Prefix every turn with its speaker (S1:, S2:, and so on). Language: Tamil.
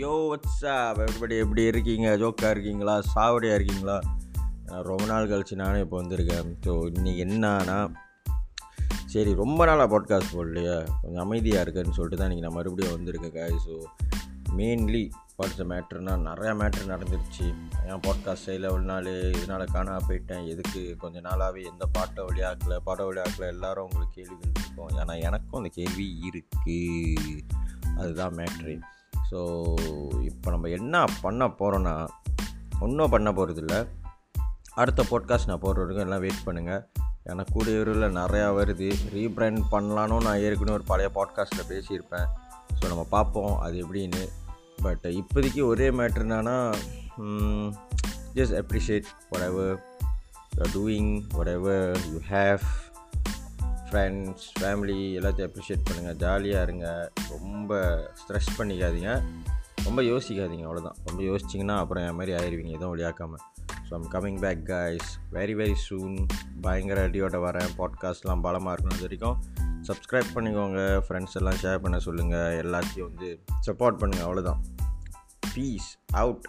S1: யோ வட்ஸா எப்படி எப்படி இருக்கீங்க? ஜோக்காக இருக்கீங்களா? சாவடியாக இருக்கீங்களா? ரொம்ப நாள் கழிச்சு நானும் இப்போ வந்திருக்கேன். ஸோ இன்றைக்கி என்னன்னா சரி ரொம்ப நாளாக பாட்காஸ்ட் போடலையா. கொஞ்சம் அமைதியாக இருக்குன்னு சொல்லிட்டு தான் இன்றைக்கி நான் மறுபடியும் வந்திருக்கேன் காய் ஸோ மெயின்லி வாட்ஸ் மேட்ருனா நிறையா மேட்ரு நடந்துருச்சு. ஏன் பாட்காஸ்ட் செய்யல ஒரு நாள் இதனால் காணா போயிட்டேன். எதுக்கு? கொஞ்ச நாளாகவே எந்த பாட்டை வழியாக்கல பாட வழியாக்கல எல்லாரும் உங்களுக்கு கேள்விகள் இருக்கும். ஏன்னா எனக்கும் அந்த கேள்வி இருக்குது அதுதான் மேட்ரு ஸோ இப்போ நம்ம என்ன பண்ண போகிறோன்னா ஒன்றும் பண்ண போகிறதில்ல அடுத்த பாட்காஸ்ட் நான் போடுற வரைக்கும் எல்லாம் வெயிட் பண்ணுங்கள் எனக்கு கூடிய விரைவில் நிறையா வருது. ரீப்ராண்ட் பண்ணலான்னு நான் ஏற்கனவே ஒரு பழைய பாட்காஸ்ட்டில் பேசியிருப்பேன். ஸோ நம்ம பார்ப்போம் அது எப்படின்னு. பட் இப்போதைக்கு ஒரே மேட்ரு என்னன்னா ஜஸ்ட் அப்ரிஷியேட் ஒட் ever you doing what ever you have friends family எல்லாத்தையும் அப்ரிஷியேட் பண்ணுங்கள் ஜாலியாக இருங்க. ரொம்ப ஸ்ட்ரெஸ் பண்ணிக்காதீங்க. ரொம்ப யோசிக்காதீங்க அவ்வளோதான் ரொம்ப யோசிச்சிங்கன்னா அப்புறம் என் மாதிரி ஆயிடுவீங்க எதுவும் வழியாக்காமல் so I'm coming back guys very very soon பயங்கர அடியோட வரேன். பாட்காஸ்ட்லாம் பலமாக இருக்கணும் இது வரைக்கும். சப்ஸ்கிரைப் பண்ணிக்கோங்க. ஃப்ரெண்ட்ஸ் எல்லாம் ஷேர் பண்ண சொல்லுங்கள் எல்லாத்தையும் வந்து சப்போர்ட் பண்ணுங்கள் அவ்வளோதான் பீஸ் அவுட்